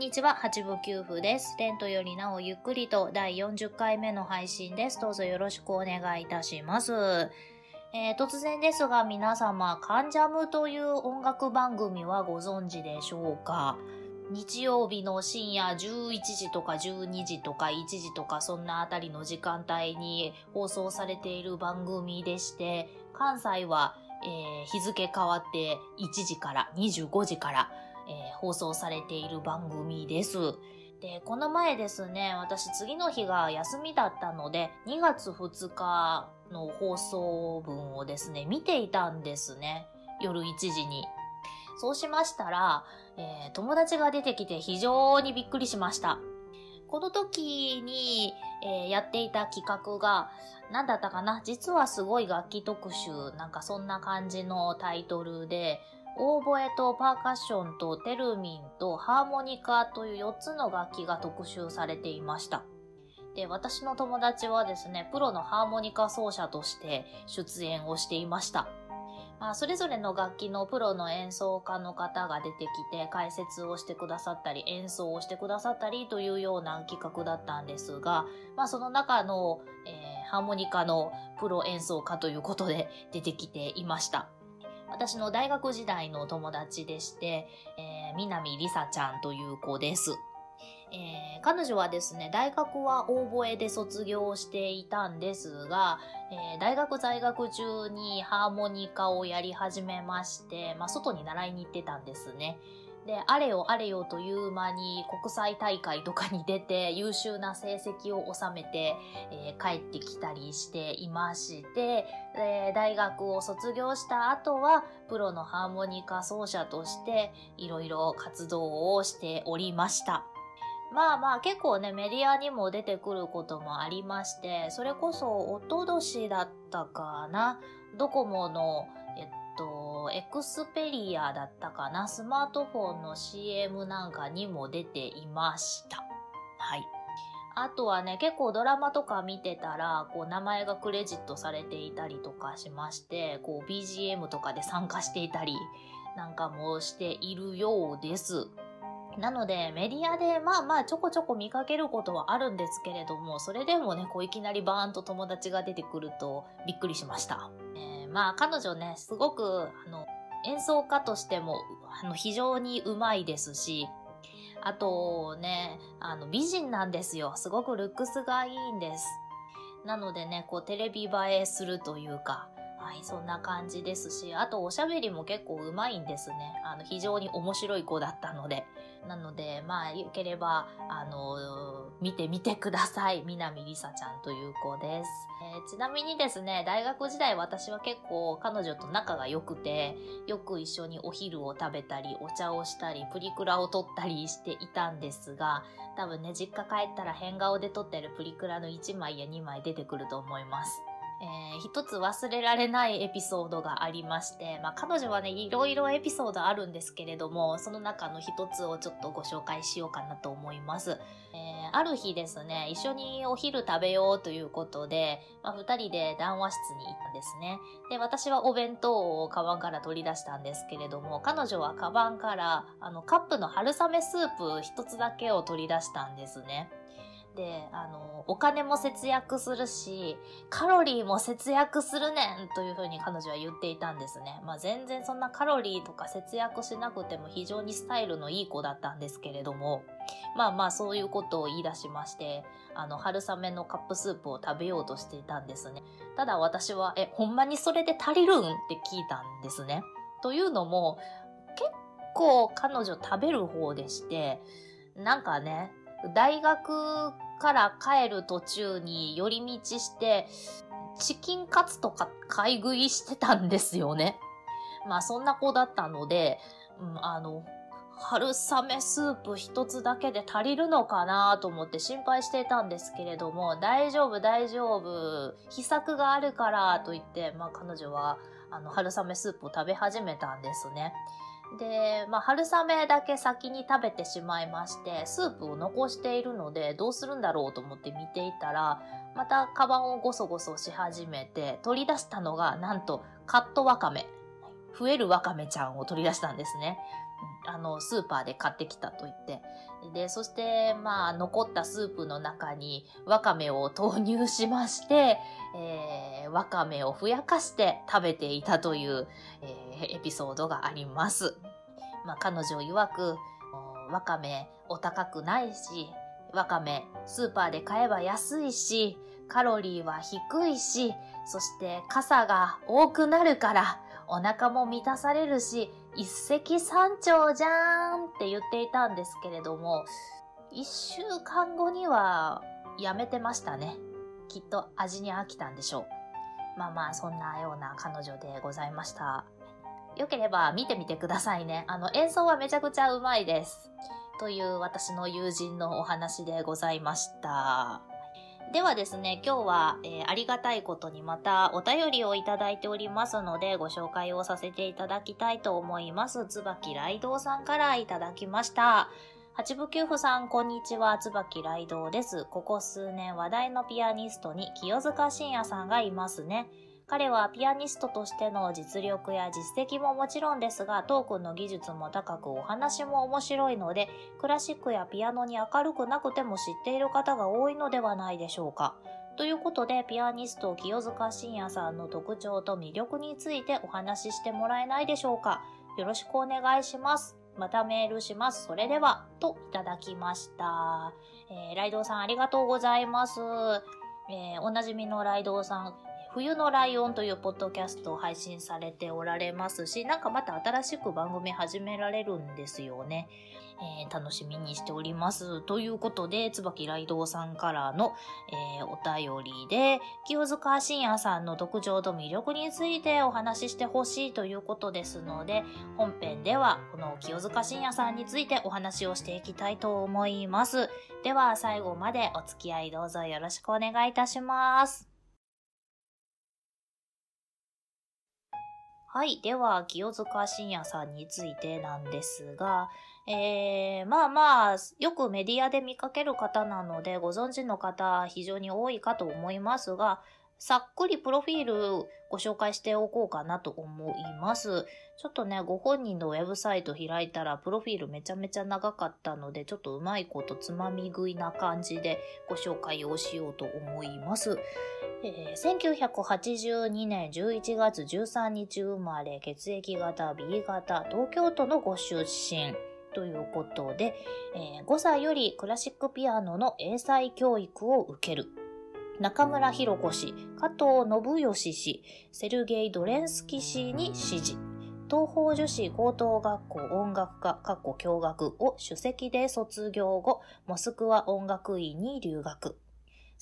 にちは、八部九夫です。レントよりなおゆっくりと第40回目の配信です。どうぞよろしくお願いいたします。えー、突然ですが皆様、カンジャムという音楽番組はご存知でしょうか？日曜日の深夜11時とか12時とか1時とかそんなあたりの時間帯に放送されている番組でして、関西は、えー、日付変わって1時から25時からえー、放送されている番組です。で、この前ですね、私次の日が休みだったので、2月2日の放送分をですね、見ていたんですね。夜1時に。そうしましたら、えー、友達が出てきて非常にびっくりしました。この時に、えー、やっていた企画が、何だったかな？実はすごい楽器特集、なんかそんな感じのタイトルで、オーボエとパーカッションとテルミンとハーモニカという4つの楽器が特集されていました。で、私の友達はですね、プロのハーモニカ奏者として出演をしていました。まあ、それぞれの楽器のプロの演奏家の方が出てきて解説をしてくださったり演奏をしてくださったりというような企画だったんですが、まあ、その中の、えー、ハーモニカのプロ演奏家ということで出てきていました。私の大学時代の友達でして、えー、南りさちゃんという子です。えー、彼女はですね、大学はオーボエで卒業していたんですが、えー、大学在学中にハーモニカをやり始めまして、まあ、外に習いに行ってたんですね。で、あれよあれよという間に国際大会とかに出て優秀な成績を収めて、えー、帰ってきたりしていまして、え大学を卒業した後はプロのハーモニカ奏者としていろいろ活動をしておりました。まあまあ結構ねメディアにも出てくることもありまして、それこそおととしだったかな、ドコモのと、エクスペリアだったかな、スマートフォンの CM なんかにも出ていました。はい。あとはね、結構ドラマとか見てたら、こう名前がクレジットされていたりとかしまして、こう BGM とかで参加していたりなんかもしているようです。なので、メディアでまあまあちょこちょこ見かけることはあるんですけれども、それでもね、こういきなりバーンと友達が出てくるとびっくりしました。えー、まあ彼女ね、すごく、あの、演奏家としても、あの、非常にうまいですし、あとね、あの、美人なんですよ。すごくルックスがいいんです。なのでね、こうテレビ映えするというか、はい、そんな感じですし、あとおしゃべりも結構うまいんですね。あの、非常に面白い子だったので。なので、まあ、よければ、あの、見てみてください。南りさちゃんという子です。えー、ちなみにですね、大学時代私は結構彼女と仲が良くて、よく一緒にお昼を食べたり、お茶をしたり、プリクラを撮ったりしていたんですが、多分ね、実家帰ったら変顔で撮ってるプリクラの1枚や2枚出てくると思います。えー、一つ忘れられないエピソードがありまして、まあ、彼女はね、いろいろエピソードあるんですけれども、その中の一つをちょっとご紹介しようかなと思います。えー、ある日ですね、一緒にお昼食べようということで、まあ、二人で談話室に行ったんですね。で、私はお弁当をカバンから取り出したんですけれども、彼女はカバンから、あの、カップの春雨スープ一つだけを取り出したんですね。で、あの、お金も節約するし、カロリーも節約するねんというふうに彼女は言っていたんですね。まあ全然そんなカロリーとか節約しなくても非常にスタイルのいい子だったんですけれども、まあまあそういうことを言い出しまして、あの、春雨のカップスープを食べようとしていたんですね。ただ私は、え、ほんまにそれで足りるん？って聞いたんですね。というのも、結構彼女食べる方でして、なんかね、大学から帰る途中に寄り道して、チキンカツとか買い食いしてたんですよね。まあそんな子だったので、うん、あの、春雨スープ一つだけで足りるのかなと思って心配していたんですけれども、大丈夫大丈夫、秘策があるからと言って、まあ彼女はあの春雨スープを食べ始めたんですね。で、まあ、春雨だけ先に食べてしまいまして、スープを残しているので、どうするんだろうと思って見ていたら、またカバンをゴソゴソし始めて、取り出したのが、なんと、カットワカメ。増えるワカメちゃんを取り出したんですね。あの、スーパーで買ってきたと言って。で、そして、まあ、残ったスープの中にワカメを投入しまして、えー、ワカメをふやかして食べていたという、えー、エピソードがあります。まあ、彼女曰く、ワカメお高くないし、ワカメスーパーで買えば安いし、カロリーは低いし、そして傘が多くなるから、お腹も満たされるし、一石三鳥じゃんって言っていたんですけれども、一週間後にはやめてましたね。きっと味に飽きたんでしょう。まあまあ、そんなような彼女でございました。よければ見てみてくださいね。あの、演奏はめちゃくちゃうまいです。という私の友人のお話でございました。ではですね、今日は、えー、ありがたいことにまたお便りをいただいておりますので、ご紹介をさせていただきたいと思います。椿雷道さんからいただきました。八部九夫さん、こんにちは。椿雷道です。ここ数年話題のピアニストに清塚信也さんがいますね。彼はピアニストとしての実力や実績ももちろんですが、トークンの技術も高くお話も面白いので、クラシックやピアノに明るくなくても知っている方が多いのではないでしょうか。ということで、ピアニスト清塚信也さんの特徴と魅力についてお話ししてもらえないでしょうか。よろしくお願いします。またメールします。それでは、といただきました。えー、ライドウさんありがとうございます。えー、おなじみのライドウさん、冬のライオンというポッドキャストを配信されておられますし、なんかまた新しく番組始められるんですよね。えー、楽しみにしております。ということで、椿雷道さんからの、えー、お便りで、清塚信也さんの特徴と魅力についてお話ししてほしいということですので、本編ではこの清塚信也さんについてお話をしていきたいと思います。では、最後までお付き合いどうぞよろしくお願いいたします。はい。では、清塚信也さんについてなんですが、えー、まあまあ、よくメディアで見かける方なので、ご存知の方非常に多いかと思いますが、さっくりプロフィールご紹介しておこうかなと思います。ちょっとね、ご本人のウェブサイト開いたら、プロフィールめちゃめちゃ長かったので、ちょっとうまいことつまみ食いな感じでご紹介をしようと思います。えー、1982年11月13日生まれ、血液型 B 型、東京都のご出身。ということで、えー、5歳よりクラシックピアノの英才教育を受ける。中村博子氏、加藤信義氏、セルゲイ・ドレンスキ氏に指示。東方女子高等学校音楽科、過去教学を首席で卒業後、モスクワ音楽院に留学。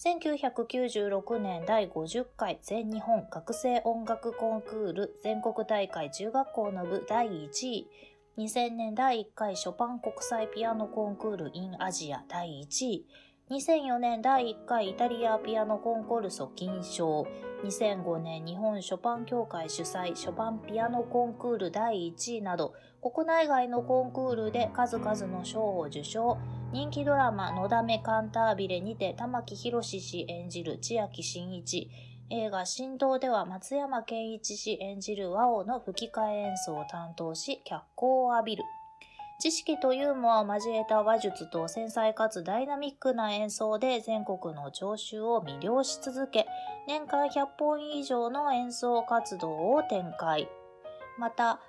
1996年第50回全日本学生音楽コンクール全国大会中学校の部第1位。2000年第1回ショパン国際ピアノコンクール in アジア第1位。2004年第1回イタリアピアノコンコルソ金賞、2005年日本ショパン協会主催ショパンピアノコンクール第1位など、国内外のコンクールで数々の賞を受賞、人気ドラマ、のだめカンタービレにて玉木宏氏演じる千秋真一、映画神道では松山健一氏演じる和王の吹き替え演奏を担当し、脚光を浴びる。知識とユーモアを交えた話術と繊細かつダイナミックな演奏で全国の聴衆を魅了し続け、年間100本以上の演奏活動を展開。また、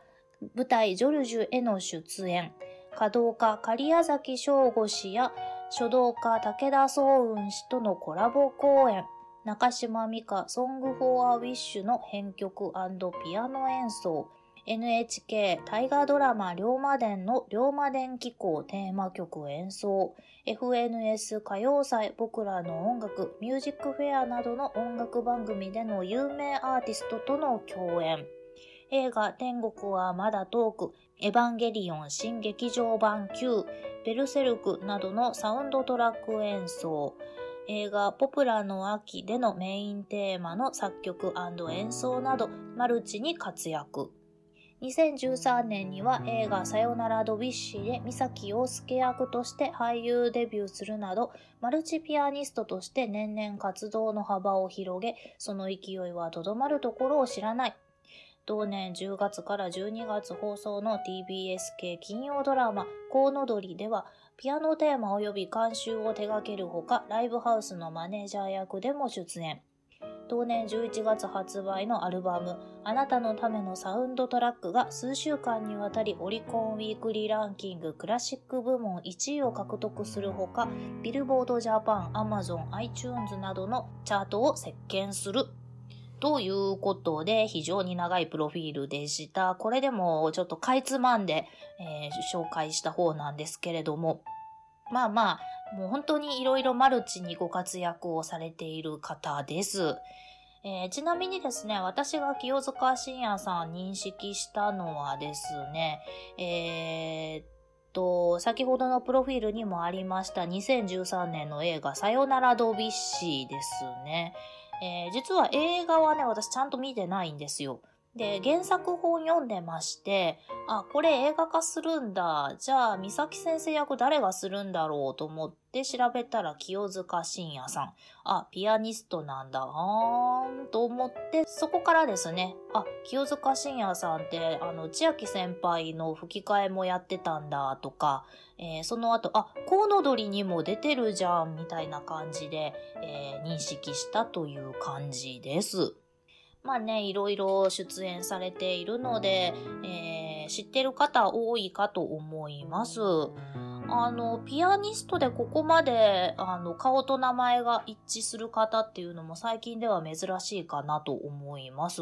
舞台ジョルジュへの出演、華道家假屋崎省吾氏や書道家武田双雲氏とのコラボ公演、中島美嘉 Song for a Wish の編曲ピアノ演奏、NHK 大河ドラマ龍馬伝の龍馬伝紀行テーマ曲演奏、FNS 歌謡祭僕らの音楽、ミュージックフェアなどの音楽番組での有名アーティストとの共演、映画天国はまだ遠く、エヴァンゲリオン新劇場版9、ベルセルクなどのサウンドトラック演奏、映画ポプラの秋でのメインテーマの作曲演奏などマルチに活躍。2013年には映画さよならドビッシーで三崎陽介役として俳優デビューするなど、マルチピアニストとして年々活動の幅を広げ、その勢いはとどまるところを知らない。同年10月から12月放送の TBS 系金曜ドラマ、コウノドリでは、ピアノテーマ及び監修を手掛けるほか、ライブハウスのマネージャー役でも出演。同年11月発売のアルバム、あなたのためのサウンドトラックが数週間にわたりオリコンウィークリーランキングクラシック部門1位を獲得するほか、ビルボードジャパン、アマゾン、iTunes などのチャートを席巻する。ということで、非常に長いプロフィールでした。これでもちょっとかいつまんで、えー、紹介した方なんですけれども、まあまあ、もう本当にいろいろマルチにご活躍をされている方です。えー、ちなみにですね、私が清塚信也さん認識したのはですね、えー、っと、先ほどのプロフィールにもありました2013年の映画さよならドビッシーですね。えー、実は映画はね、私ちゃんと見てないんですよ。で、原作本読んでまして、あ、これ映画化するんだ。じゃあ、三崎先生役誰がするんだろうと思って調べたら清塚信也さん。あ、ピアニストなんだ。あーんと思って、そこからですね、あ、清塚信也さんって、あの、千秋先輩の吹き替えもやってたんだとか、えー、その後、あ、コウノドリにも出てるじゃん、みたいな感じで、えー、認識したという感じです。まあね、いろいろ出演されているので、えー、知ってる方多いかと思います。あの、ピアニストでここまで、あの、顔と名前が一致する方っていうのも最近では珍しいかなと思います。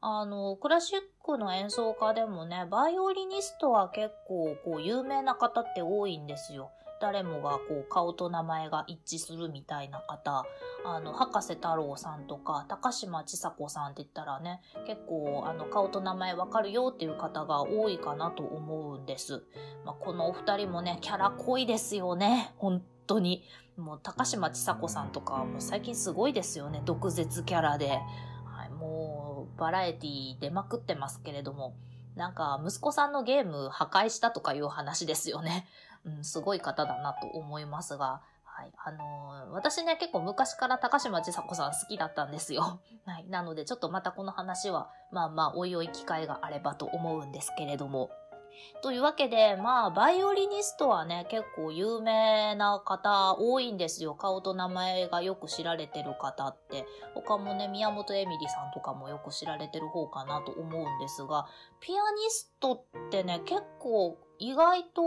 あの、クラシックの演奏家でもね、バイオリニストは結構、こう、有名な方って多いんですよ。誰もがこう顔と名前が一致するみたいな方、あの、博士太郎さんとか、高島千佐子さんって言ったらね、結構あの顔と名前わかるよっていう方が多いかなと思うんです。まあ、このお二人もね、キャラ濃いですよね。本当に。もう高島千佐子さんとかもう最近すごいですよね。毒舌キャラで。はい、もうバラエティ出まくってますけれども。なんか、息子さんのゲーム破壊したとかいう話ですよね。うん、すごい方だなと思いますが、はい。あのー、私ね、結構昔から高島千佐子さん好きだったんですよ。はい。なので、ちょっとまたこの話は、まあまあ、おいおい機会があればと思うんですけれども。というわけで、まあ、バイオリニストはね、結構有名な方多いんですよ。顔と名前がよく知られてる方って。他もね、宮本エミリさんとかもよく知られてる方かなと思うんですが、ピアニストってね、結構意外と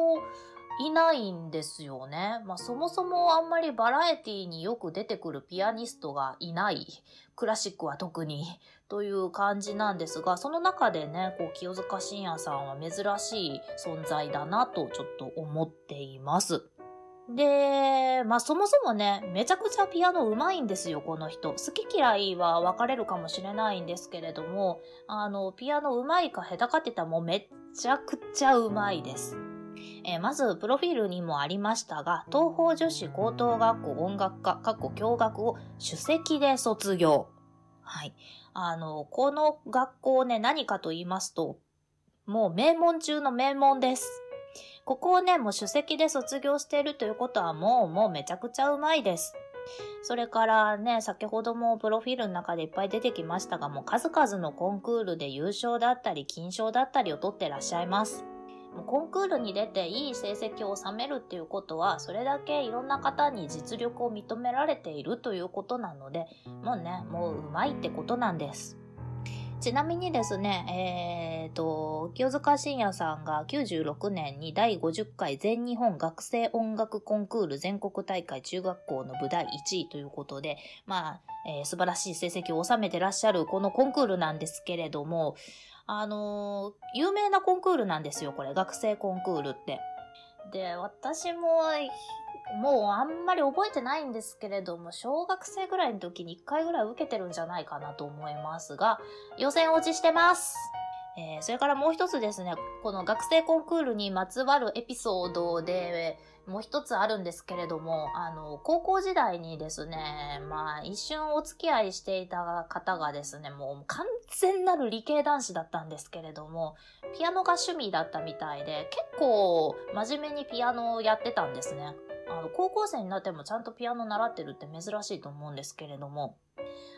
いないんですよね。まあそもそもあんまりバラエティによく出てくるピアニストがいない。クラシックは特にという感じなんですが、その中でね、こう清塚信也さんは珍しい存在だなとちょっと思っています。で、まあそもそもね、めちゃくちゃピアノ上手いんですよ、この人。好き嫌いは分かれるかもしれないんですけれども、あの、ピアノ上手いか下手かって言ったらもうめっちゃくちゃ上手いです。えー、まず、プロフィールにもありましたが、東方女子高等学校音楽科、過去教学を首席で卒業。はい。あの、この学校ね、何かと言いますと、もう名門中の名門です。ここをね、もう首席で卒業しているということはもう、もうめちゃくちゃうまいです。それからね、先ほどもプロフィールの中でいっぱい出てきましたが、もう数々のコンクールで優勝だったり、金賞だったりを取ってらっしゃいます。コンクールに出ていい成績を収めるっていうことは、それだけいろんな方に実力を認められているということなので、もうね、もううまいってことなんです。ちなみにですね、え、ー、と、清塚信也さんが96年に第50回全日本学生音楽コンクール全国大会中学校の部第1位ということで、まあ、えー、素晴らしい成績を収めてらっしゃるこのコンクールなんですけれども、あのー、有名なコンクールなんですよ、これ。学生コンクールって。で、私も、もうあんまり覚えてないんですけれども、小学生ぐらいの時に1回ぐらい受けてるんじゃないかなと思いますが、予選落ちしてます。えー、それからもう一つですね、この学生コンクールにまつわるエピソードで、もう一つあるんですけれども、あの、高校時代にですね、まあ、一瞬お付き合いしていた方がですね、もう完全なる理系男子だったんですけれども、ピアノが趣味だったみたいで、結構真面目にピアノをやってたんですね。あの、高校生になってもちゃんとピアノ習ってるって珍しいと思うんですけれども、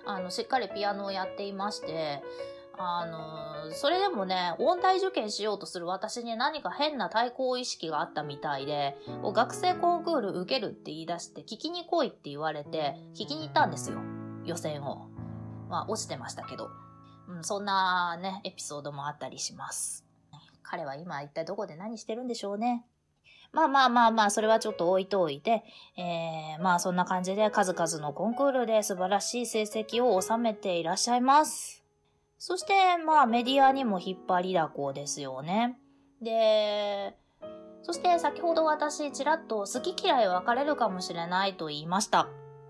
あの、しっかりピアノをやっていまして、あの、それでもね、音大受験しようとする私に何か変な対抗意識があったみたいで、学生コンクール受けるって言い出して聞きに来いって言われて、聞きに行ったんですよ。予選を。まあ、落ちてましたけど。うん、そんなね、エピソードもあったりします。彼は今一体どこで何してるんでしょうね。まあまあまあまあ、それはちょっと置いといて、えー、まあそんな感じで数々のコンクールで素晴らしい成績を収めていらっしゃいます。そして、まあ、メディアにも引っ張りだこですよね。で、そして先ほど私、ちらっと好き嫌い分かれるかもしれないと言いました。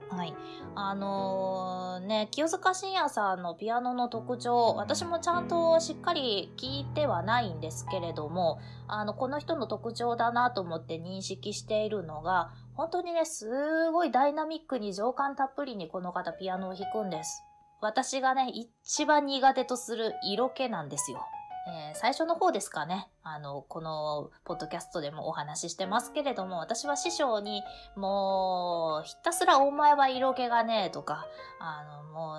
はい。あのー、ね、清塚信也さんのピアノの特徴、私もちゃんとしっかり聞いてはないんですけれども、あの、この人の特徴だなと思って認識しているのが、本当にね、すごいダイナミックに情感たっぷりにこの方ピアノを弾くんです。私がね、一番苦手とする色気なんですよ。えー、最初の方ですかね。あの、この、ポッドキャストでもお話ししてますけれども、私は師匠に、もう、ひたすらお前は色気がねえとか、あの、も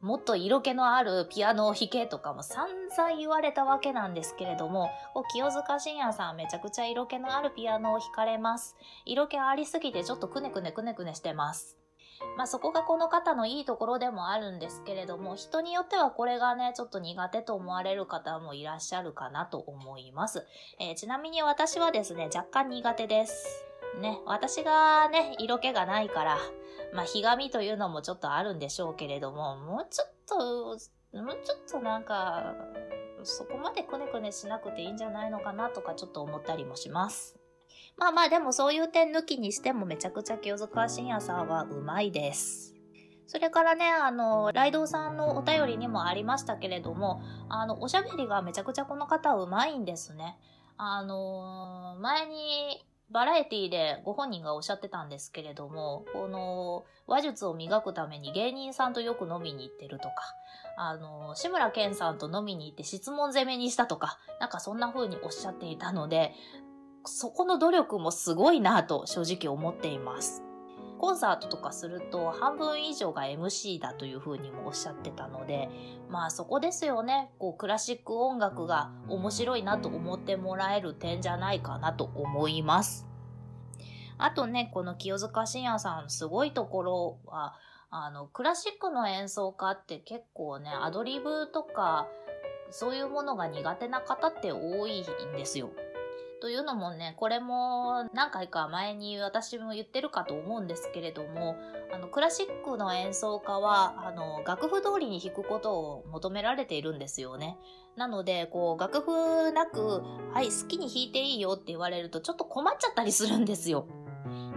う、もっと色気のあるピアノを弾けとかも散々言われたわけなんですけれども、清塚信也さんめちゃくちゃ色気のあるピアノを弾かれます。色気ありすぎてちょっとくねくねくねくねしてます。まあそこがこの方のいいところでもあるんですけれども、人によってはこれがね、ちょっと苦手と思われる方もいらっしゃるかなと思います。えー、ちなみに私はですね、若干苦手です。ね、私がね、色気がないから、まあ、ひがみというのもちょっとあるんでしょうけれども、もうちょっと、もうちょっとなんか、そこまでくねくねしなくていいんじゃないのかなとかちょっと思ったりもします。まあまあでもそういう点抜きにしてもめちゃくちゃ清塚信也さんはうまいです。それからね、あの、ライドウさんのお便りにもありましたけれども、あの、おしゃべりがめちゃくちゃこの方うまいんですね。あの、前にバラエティでご本人がおっしゃってたんですけれども、この話術を磨くために芸人さんとよく飲みに行ってるとか、あの、志村けんさんと飲みに行って質問攻めにしたとか、なんかそんな風におっしゃっていたので、そこの努力もすごいなと正直思っています。コンサートとかすると半分以上が MC だというふうにもおっしゃってたので、まあそこですよね。こうクラシック音楽が面白いなと思ってもらえる点じゃないかなと思います。あとね、この清塚信也さんすごいところは、あの、クラシックの演奏家って結構ね、アドリブとか、そういうものが苦手な方って多いんですよ。というのもね、これも何回か前に私も言ってるかと思うんですけれども、あの、クラシックの演奏家は、あの、楽譜通りに弾くことを求められているんですよね。なので、こう、楽譜なく、はい、好きに弾いていいよって言われるとちょっと困っちゃったりするんですよ。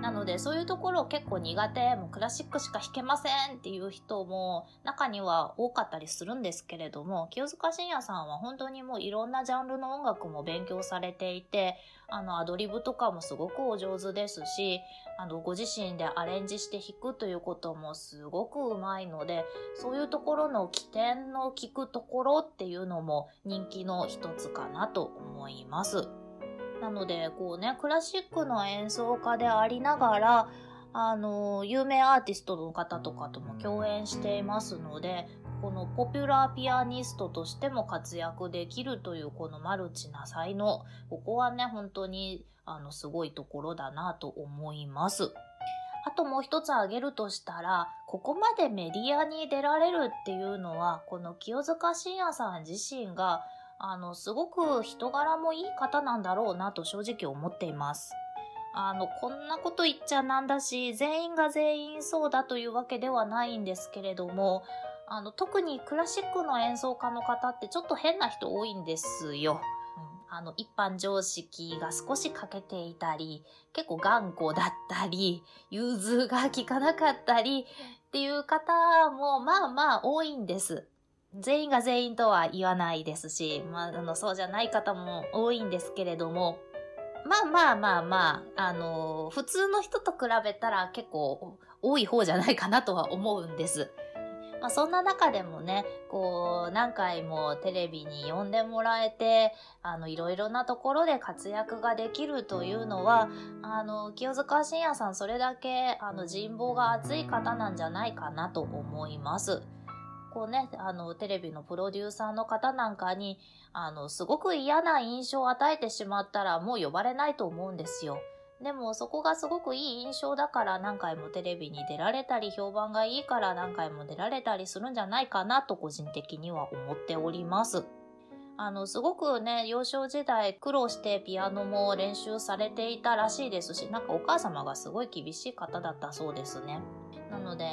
なので、そういうところ結構苦手、もうクラシックしか弾けませんっていう人も中には多かったりするんですけれども、清塚信也さんは本当にもういろんなジャンルの音楽も勉強されていて、あの、アドリブとかもすごくお上手ですし、あの、ご自身でアレンジして弾くということもすごくうまいので、そういうところの起点の効くところっていうのも人気の一つかなと思います。なので、こうね、クラシックの演奏家でありながら、あの、有名アーティストの方とかとも共演していますので、このポピュラーピアニストとしても活躍できるというこのマルチな才能、ここはね、本当にあのすごいところだなと思います。あともう一つ挙げるとしたら、ここまでメディアに出られるっていうのは、この清塚信也さん自身があの、すごく人柄もいい方なんだろうなと正直思っています。あの、こんなこと言っちゃなんだし、全員が全員そうだというわけではないんですけれども、あの、特にクラシックの演奏家の方ってちょっと変な人多いんですよ。あの、一般常識が少し欠けていたり、結構頑固だったり、融通が効かなかったりっていう方もまあまあ多いんです。全員が全員とは言わないですし、まあ、あの、そうじゃない方も多いんですけれども、まあまあまあまあ、あの、普通の人と比べたら結構多い方じゃないかなとは思うんです。まあ、そんな中でもね、こう、何回もテレビに呼んでもらえて、あの、いろいろなところで活躍ができるというのは、あの、清塚信也さんそれだけ、あの、人望が厚い方なんじゃないかなと思います。こうね、あの、テレビのプロデューサーの方なんかに、あの、すごく嫌な印象を与えてしまったらもう呼ばれないと思うんですよ。でもそこがすごくいい印象だから何回もテレビに出られたり評判がいいから何回も出られたりするんじゃないかなと個人的には思っております。あの、すごくね、幼少時代苦労してピアノも練習されていたらしいですし、なんかお母様がすごい厳しい方だったそうですね。なので、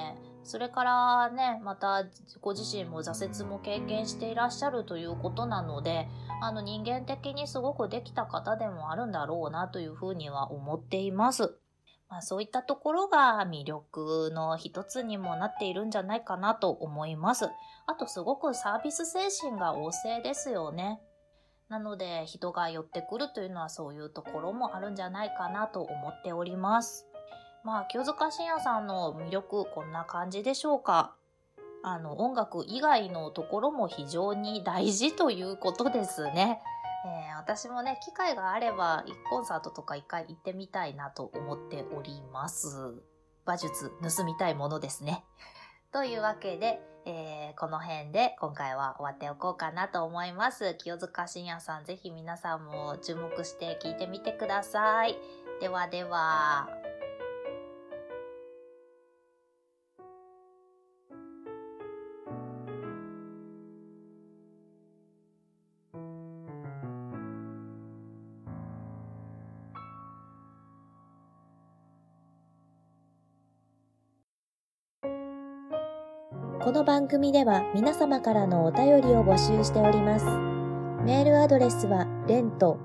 それからね、またご自身も挫折も経験していらっしゃるということなので、あの人間的にすごくできた方でもあるんだろうなというふうには思っています。まあ、そういったところが魅力の一つにもなっているんじゃないかなと思います。あとすごくサービス精神が旺盛ですよね。なので人が寄ってくるというのはそういうところもあるんじゃないかなと思っております。まあ、清塚信也さんの魅力、こんな感じでしょうか。あの、音楽以外のところも非常に大事ということですね。えー、私もね、機会があれば、コンサートとか一回行ってみたいなと思っております。馬術盗みたいものですね。というわけで、えー、この辺で今回は終わっておこうかなと思います。清塚信也さん、ぜひ皆さんも注目して聞いてみてください。ではでは。の番組では皆様からのお便りを募集しております。メールアドレスは、レント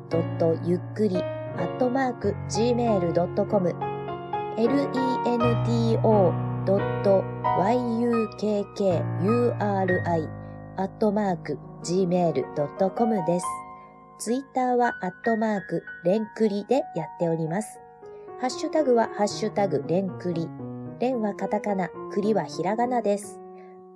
ゆっくり、アットマーク、gmail.com、lento.yukkuri、アットマーク、gmail.com です。ツイッターは、アットマーク、レンクリでやっております。ハッシュタグは、ハッシュタグ、レンクリ。レンはカタカナ、クリはひらがなです。